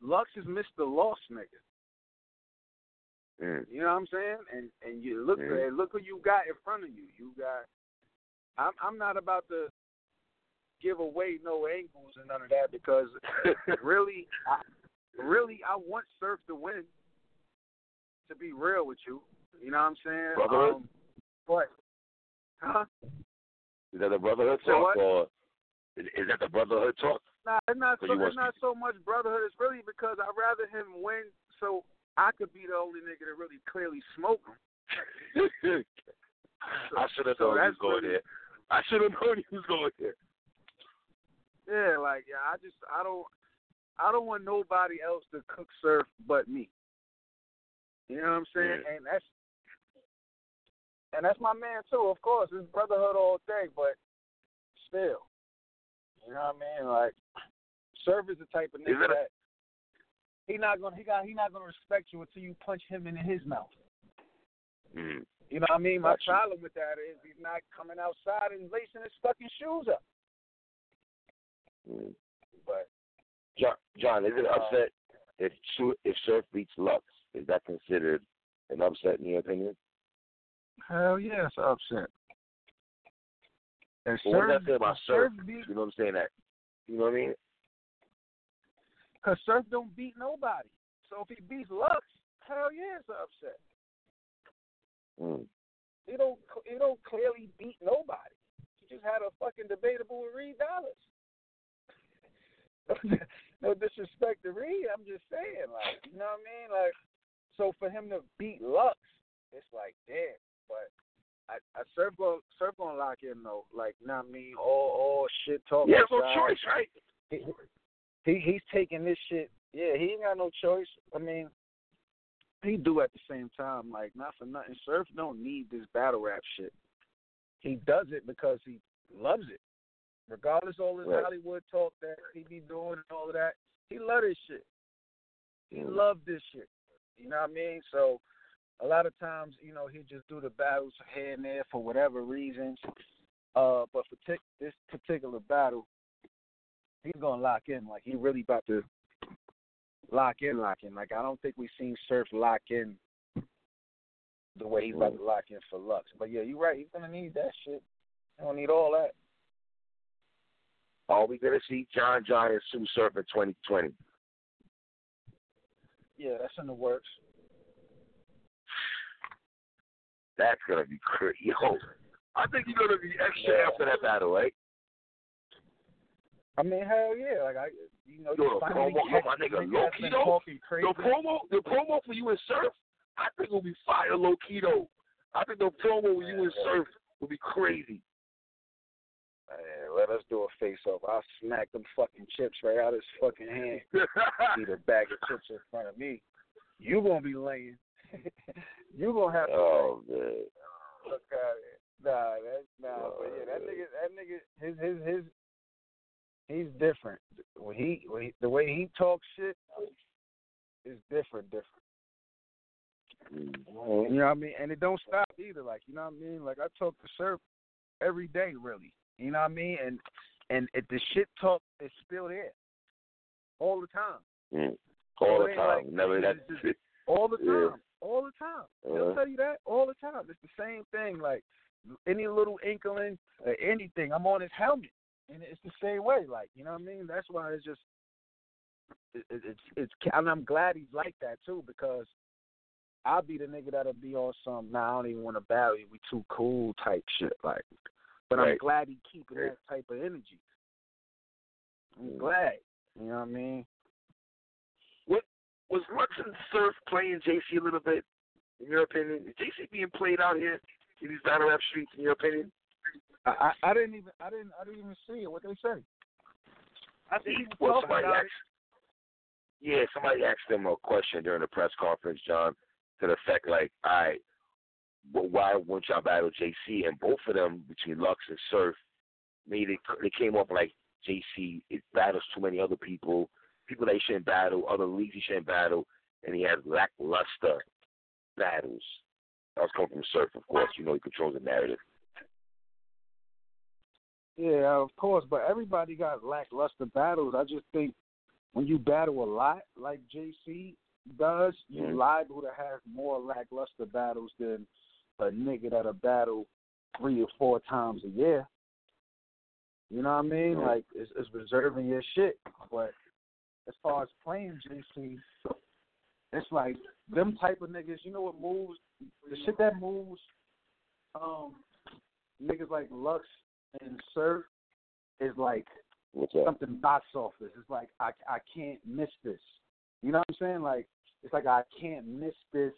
Speaker 3: Lux is Mr. Lost nigga.
Speaker 2: Mm.
Speaker 3: You know what I'm saying? And and you look at look who you got in front of you. You got. I'm I'm not about to give away no angles and none of that because really, I, really, I want Surf to win. To be real with you, you know what I'm saying?
Speaker 2: Brotherhood?
Speaker 3: Um, but, huh?
Speaker 2: Is that the brotherhood
Speaker 3: Say
Speaker 2: talk,
Speaker 3: what?
Speaker 2: or is, is that the brotherhood talk?
Speaker 3: Nah, it's not
Speaker 2: So
Speaker 3: so. It's not so much brotherhood. It's really because I'd rather him win, so I could be the only nigga to really clearly smoke him.
Speaker 2: I should have
Speaker 3: So
Speaker 2: known he was going
Speaker 3: really-
Speaker 2: there. I should have known he was going there.
Speaker 3: Yeah, like yeah, I just I don't I don't want nobody else to cook surf but me. You know what I'm saying? And that's and that's my man too, of course. It's brotherhood all day, but still. You know what I mean? Like Surf is the type of nigga that he not gonna he got he not gonna respect you until you punch him in his mouth.
Speaker 2: Mm.
Speaker 3: You know what I mean? My problem with that is he's not coming outside and lacing his fucking shoes up.
Speaker 2: Mm.
Speaker 3: But
Speaker 2: John, John, is it
Speaker 3: Uh,
Speaker 2: upset if if Surf beats Lux? Is that considered an upset in your opinion?
Speaker 3: Hell yeah, it's an upset. And
Speaker 2: Well, what does
Speaker 3: Surf,
Speaker 2: that say about
Speaker 3: Surf
Speaker 2: Surf?
Speaker 3: beat,
Speaker 2: You know what I'm saying? That you know what I mean?
Speaker 3: cause Surf don't beat nobody. So if he beats Lux, hell yeah, it's an upset.
Speaker 2: Mm.
Speaker 3: He don't he don't clearly beat nobody. He just had a fucking debatable with Reed Dollaz. No disrespect to Reed, I'm just saying, like, you know what I mean? Like, so for him to beat Lux, it's like, damn. But I, I Surf gonna Surf gonna lock in though. Like, you know what I mean? All all shit talk.
Speaker 2: He has no choice, right?
Speaker 3: he, he he's taking this shit. Yeah, he ain't got no choice. I mean, he do at the same time. Like not for nothing. Surf don't need this battle rap shit. He does it because he loves it. Regardless of all this
Speaker 2: Right.
Speaker 3: Hollywood talk that he be doing and all of that, he love his shit. He
Speaker 2: Mm.
Speaker 3: love this shit. You know what I mean? So a lot of times, you know, he just do the battles here and there for whatever reasons. Uh, but for tic- this particular battle, he's gonna lock in. Like he really about to lock in, lock in. Like I don't think we've seen Surf lock in the way he's about to lock in for Lux. But yeah, you're right. He's gonna need that shit. He's gonna need all that.
Speaker 2: Are we gonna see John John and Sue Surf in 2020?
Speaker 3: Yeah, that's in the works.
Speaker 2: That's gonna be crazy. Yo, I think you're gonna be extra
Speaker 3: Yeah.
Speaker 2: after that battle, right?
Speaker 3: I mean, hell yeah. Like I, you know,
Speaker 2: Yo, the promo-
Speaker 3: catch
Speaker 2: my nigga, low key though. The promo, the promo for you and Surf, I think will be fire, low key though. I think the promo with you and Surf will be crazy.
Speaker 3: Man, let us do a face off. I'll smack them fucking chips right out of his fucking hand. See the bag of chips in front of me. You gonna be laying. you gonna have to
Speaker 2: oh man.
Speaker 3: Look it. Nah, that's nah, but yeah, that nigga, that nigga, his, his, his, he's different. When he, when he, the way he talks shit is different, different. Mm. You know what I mean? And it don't stop either. Like, you know what I mean? Like I talk to Surf every day, really. You know what I mean? And and it, the shit talk is still there, all the time,
Speaker 2: Mm. All the time.
Speaker 3: like-
Speaker 2: Never that.
Speaker 3: just- all the time,
Speaker 2: Yeah.
Speaker 3: all the time.
Speaker 2: Uh-huh.
Speaker 3: They'll tell you that all the time. It's the same thing. Like any little inkling or anything, I'm on his helmet, and it's the same way. Like you know what I mean? That's why it's just it, it, it's it's. And I'm glad he's like that too because I'll be the nigga that'll be on some. Nah, I don't even want to battle you. We too cool type shit. Like, but I'm glad he's keeping
Speaker 2: Right.
Speaker 3: that type of energy. I'm
Speaker 2: Mm.
Speaker 3: glad. You know what I mean?
Speaker 2: What Was Lux and Surf playing JC a little bit, in your opinion? Is JC being played out here in these battle rap streets, in your opinion?
Speaker 3: I, I I didn't even I didn't I didn't even see it. What they say? I think he was
Speaker 2: Well, somebody asked, yeah, somebody asked him a question during the press conference, John, to the effect like, all right, why won't y'all battle JC? And both of them, between Lux and Surf, made it, they came off like JC, it battles too many other people, people that he shouldn't battle, other leagues he shouldn't battle, and he has lackluster battles. That was coming from Surf, of course. You know he controls the narrative.
Speaker 3: Yeah, of course, but everybody got lackluster battles. I just think
Speaker 1: when you battle a lot like JC does, you're
Speaker 2: Mhm.
Speaker 1: liable to have more lackluster battles than a nigga that'll battle three or four times a year. You know what I mean?
Speaker 2: Mhm.
Speaker 1: Like it's, it's reserving your shit. But as far as playing JC, it's like them type of niggas. You know what moves? The shit that moves. Um, niggas like Lux and Surf is like something box office. It's like I I can't miss this. You know what I'm saying? Like it's like I can't miss this.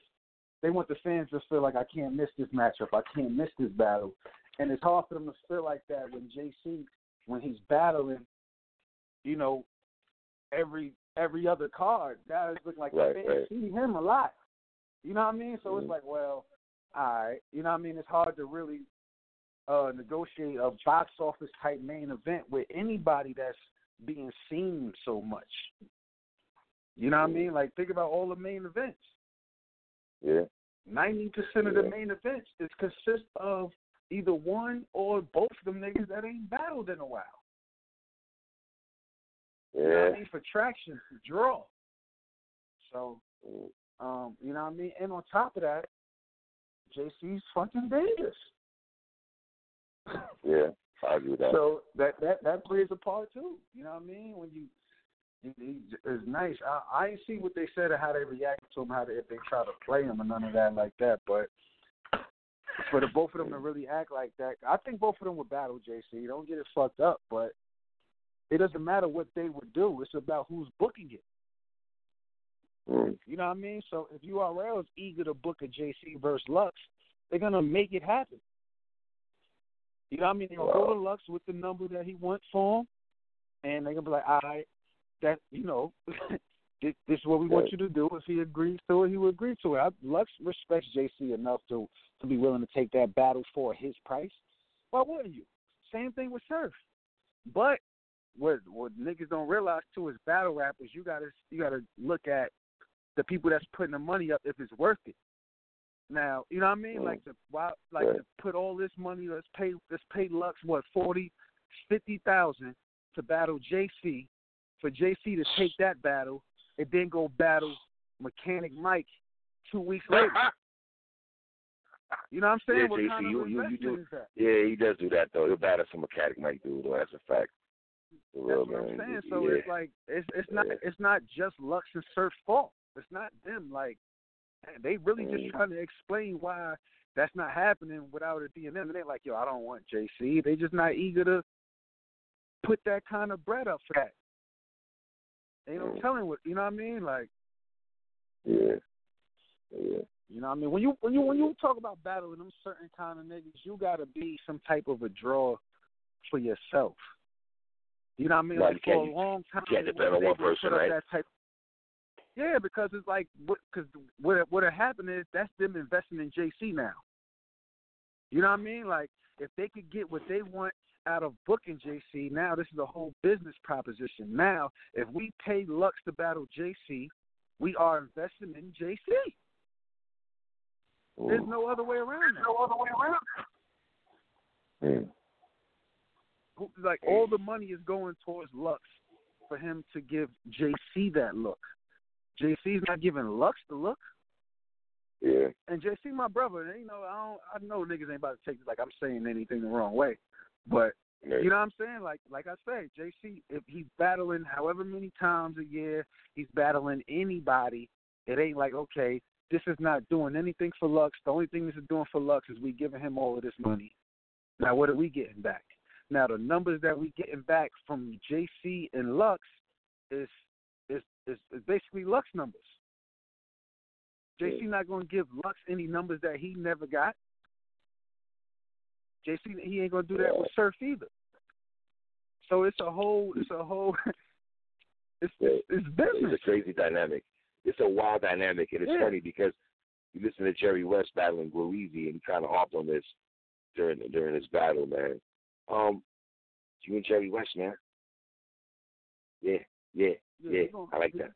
Speaker 1: They want the fans to feel like I can't miss this matchup. I can't miss this battle. And it's hard for them to feel like that when JC when he's battling, you know, every every other card, guys look like
Speaker 2: Right,
Speaker 1: fans
Speaker 2: right.
Speaker 1: see him a lot. You know what I mean? So
Speaker 2: Mhm.
Speaker 1: it's like, well, all right. You know what I mean? It's hard to really uh negotiate a box office type main event with anybody that's being seen so much. You know what I mean? Like think about all the main events.
Speaker 2: Yeah.
Speaker 1: Ninety percent of the main events is consist of either one or both of them niggas that ain't battled in a while. You know
Speaker 2: Yeah.
Speaker 1: I mean? For traction, for draw. So,
Speaker 2: Mm.
Speaker 1: um, you know what I mean? And on top of that, JC's fucking dangerous.
Speaker 2: Yeah. I agree with that.
Speaker 1: So that that that plays a part too. You know what I mean? When you, he, he, it's nice. I I see what they said or how they reacted to him, how they, if they try to play him or none of that like that. But for the both of them to really act like that, I think both of them would battle JC. Don't get it fucked up, but it doesn't matter what they would do. It's about who's booking it.
Speaker 2: Mm.
Speaker 1: You know what I mean? So if URL is eager to book a JC versus Lux, they're gonna make it happen. You know what I mean? They're gonna go to Lux with the number that he wants for him, and they're gonna be like, "All right, that you know, this, this is what we want you to do." If he agrees to it, he will agree to it. I, Lux respects JC enough to to be willing to take that battle for his price. Why wouldn't you? Same thing with Surf. But what what niggas don't realize too is battle rappers. You gotta you gotta look at the people that's putting the money up if it's worth it. Now, you know what I mean?
Speaker 2: Mm.
Speaker 1: Like to wow, like
Speaker 2: Right.
Speaker 1: to put all this money. Let's pay let's pay Lux what forty, fifty thousand to battle JC, for JC to take that battle and then go battle Mechanic Mike two weeks later. You know what I'm saying?
Speaker 2: Yeah,
Speaker 1: what
Speaker 2: JC,
Speaker 1: kind
Speaker 2: you-
Speaker 1: of
Speaker 2: you- you
Speaker 1: investment
Speaker 2: do-? Yeah, he does do that though. He'll battle some mechanic Mike dude. Though. That's a fact. For
Speaker 1: That's
Speaker 2: real,
Speaker 1: what I'm saying. So
Speaker 2: yeah.
Speaker 1: it's like it's it's not
Speaker 2: Yeah.
Speaker 1: it's not just Lux and Surf's fault. It's not them. Like they really just
Speaker 2: Mm.
Speaker 1: trying to explain why that's not happening without it being them. And they're like, yo, I don't want JC. They just not eager to put that kind of bread up for that. Ain't no telling what you know what I mean. Like
Speaker 2: yeah, yeah,
Speaker 1: you know what I mean. When you when you when you talk about battling them certain kind of niggas, you gotta be some type of a draw for yourself. You know what I mean?
Speaker 2: Right,
Speaker 1: like for a long time,
Speaker 2: can't
Speaker 1: they
Speaker 2: depend on one person, right?
Speaker 1: That type. Yeah, because it's like because what what had happened is that's them investing in JC now. You know what I mean? Like if they could get what they want out of booking JC, now this is a whole business proposition. Now, if we pay Lux to battle JC, we are investing in JC. There's
Speaker 2: Mm.
Speaker 1: no other way around. There's no other way around.
Speaker 2: Mm.
Speaker 1: Who- Like all the money is going towards Lux for him to give JC that look. JC's not giving Lux the look.
Speaker 2: Yeah,
Speaker 1: And JC, my brother, you know, I don't, I know niggas ain't about to take it like I'm saying anything the wrong way, but you know what I'm saying? Like, like I say, JC, if he's battling however many times a year, he's battling anybody. It ain't like okay, this is not doing anything for Lux. The only thing this is doing for Lux is we giving him all of this money. Now, what are we getting back? Now, the numbers that we getting back from JC and Lux is is is, is basically Lux numbers. JC not going to give Lux any numbers that he never got. JC he ain't going to do that with Surf either. So it's a whole it's a whole it's it's, business.
Speaker 2: It's a crazy dynamic. It's a wild dynamic, and it's
Speaker 1: Yeah.
Speaker 2: funny because you listen to Jerry West battling Guarizzi, and he kind of harped on this during during his battle, man. Um, you and Jerry West, man. Yeah, yeah,
Speaker 1: Yeah,
Speaker 2: yeah. I like that.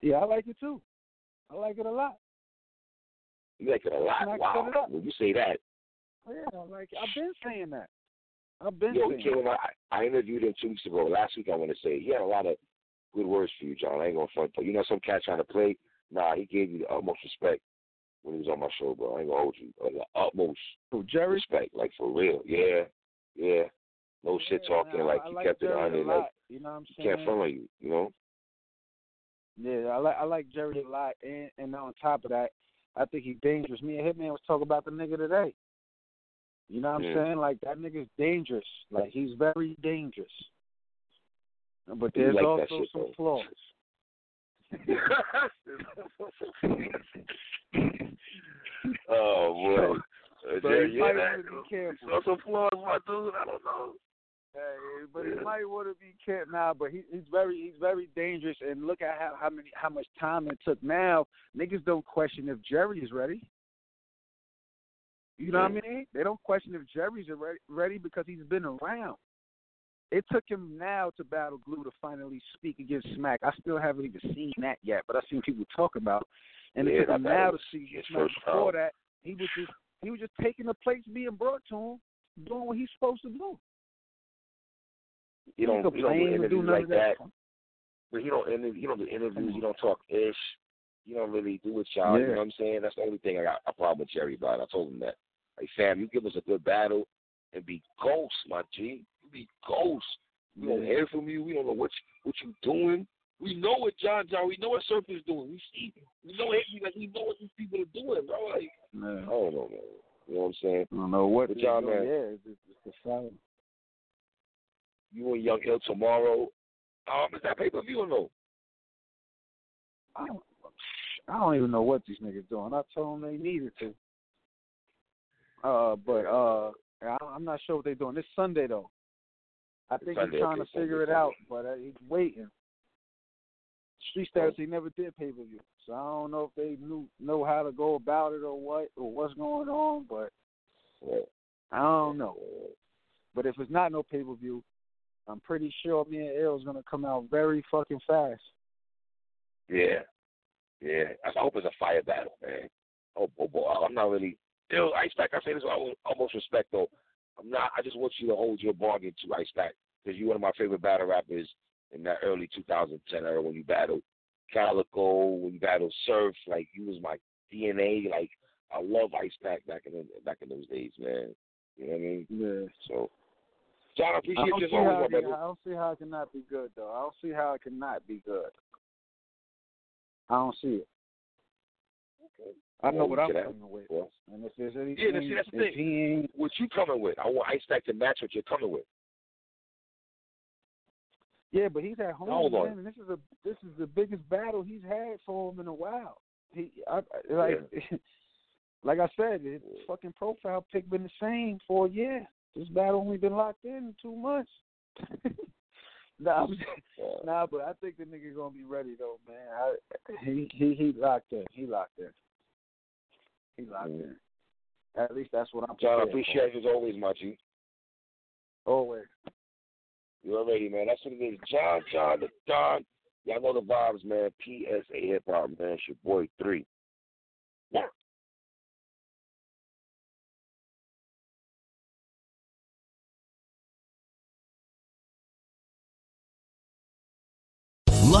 Speaker 1: Yeah, I like it too. I like it a lot.
Speaker 2: You like it a lot. Wow.
Speaker 1: set it up.
Speaker 2: When you say that,
Speaker 1: Yeah, like. I've been saying that.
Speaker 3: I've been
Speaker 2: Yo, came I, I interviewed him two weeks ago. Last week, I want to say he had a lot of good words for you, John. I ain't gonna front, but you know, some cat trying to play. Nah, he gave you the utmost respect when he was on my show, bro. I ain't gonna hold you. Uh, the utmost
Speaker 3: Who, Jerry?
Speaker 2: respect, like for real. Yeah, yeah. No shit talking,
Speaker 3: nah,
Speaker 2: like
Speaker 3: I
Speaker 2: he
Speaker 3: like
Speaker 2: kept it on it, like
Speaker 3: you know what I'm
Speaker 2: he
Speaker 3: saying?
Speaker 2: can't front on you, you know.
Speaker 3: Yeah, I like I like Jerry a lot, and and on top of that, I think he's dangerous. Me and Hitman was talking about the nigga today. You know what I'm saying? Like that nigga's dangerous. Like he's very dangerous. But there's
Speaker 2: like
Speaker 3: also
Speaker 2: shit,
Speaker 3: some
Speaker 2: though.
Speaker 3: flaws.
Speaker 2: oh boy. Uh,
Speaker 3: So you might
Speaker 2: that,
Speaker 3: wanna be careful.
Speaker 2: saw some flaws, my dude. I don't know.
Speaker 3: Hey, but
Speaker 2: Yeah.
Speaker 3: he might want to be careful now. But he, he's very he's very dangerous. And look at how how many how much time it took. Now niggas don't question if Jerry is ready. You know what I mean? They don't question if Jerry's ready, ready because he's been around. It took him now to battle Glue to finally speak against Smack. I still haven't even seen that yet, but I've seen people talk about. And
Speaker 2: Yeah,
Speaker 3: it took
Speaker 2: that
Speaker 3: him now to see Smack. Before that, he was just he was just taking the plates being brought to him, doing what he's supposed to do.
Speaker 2: You don't, you don't do
Speaker 3: or do
Speaker 2: interviews like
Speaker 3: of
Speaker 2: that. But he don't interview, you don't do interviews. You don't talk ish. You don't really do it, y'all. You know what I'm saying? That's the only thing I got a problem with Jerry about. I told him that. Like, fam, you give us a good battle and be ghost, my G. You be ghost. We don't hear from you. We don't know what you, what you doing. We know what John John. We know what Surf is doing. We see. We know it. Like we know what these people are doing, bro. Like I
Speaker 3: No.
Speaker 2: don't know, man. You know what I'm saying?
Speaker 3: I don't know what
Speaker 2: But
Speaker 3: do.
Speaker 2: man.
Speaker 3: Yeah, it's, it's, it's the sound.
Speaker 2: You and Young Ill tomorrow. Um, is that pay per view or no?
Speaker 3: I don't, I don't even know what these niggas doing. I told them they needed to. Uh, but uh, I, I'm not sure what they're doing. This Sunday though. I think
Speaker 2: Sunday,
Speaker 3: he's trying
Speaker 2: okay,
Speaker 3: to figure
Speaker 2: Sunday,
Speaker 3: it out, but uh, he's waiting. Street status, he never did pay per view, so I don't know if they knew know how to go about it or what or what's going on. But. I don't know. But if it's not no pay per view, I'm pretty sure me and L is gonna come out very fucking fast.
Speaker 2: Yeah, yeah. I hope it's a fire battle, man. Oh, oh boy, I'm not really. Yo, Ice Pack, I say this with almost- respect though. I'm not. I just want you to hold your bargain to Ice Pack because you're one of my favorite battle rappers in that early 2010 era when you battled Calicoe, when you battled Surf. Like you was my DNA. Like I love Ice Pack back in the, back in those days, man. You know what I mean?
Speaker 3: Yeah.
Speaker 2: So, John, I
Speaker 3: I
Speaker 2: appreciate
Speaker 3: don't,
Speaker 2: you always, my.
Speaker 3: I don't see how it cannot be good though. I don't see how it cannot be good. I don't see it. I know
Speaker 2: Well,
Speaker 3: what I'm coming with,
Speaker 2: well,
Speaker 3: and if there's anything,
Speaker 2: Yeah, that's- that's the
Speaker 3: if
Speaker 2: thing.
Speaker 3: he
Speaker 2: What you coming with? I want Ice Pack to match what you're coming with.
Speaker 3: yeah, but he's at home,
Speaker 2: Hold on.
Speaker 3: man, and this is a this is the biggest battle he's had for him in a while. He, I, I- like, like I said, his fucking profile pic been the same for a year. This battle only been locked in two months. nah, I'm, nah, but I think the nigga gonna be ready though, man. I, he he he locked in. He locked in. He locked in. At least that's what I'm.
Speaker 2: Mm. John, I appreciate you as always, my G.
Speaker 3: for. Always.
Speaker 2: You already, man. That's what it is. John, John, the Don. Y'all know the vibes, man. PSA Hip Hop, man. It's your boy, 3. Yeah.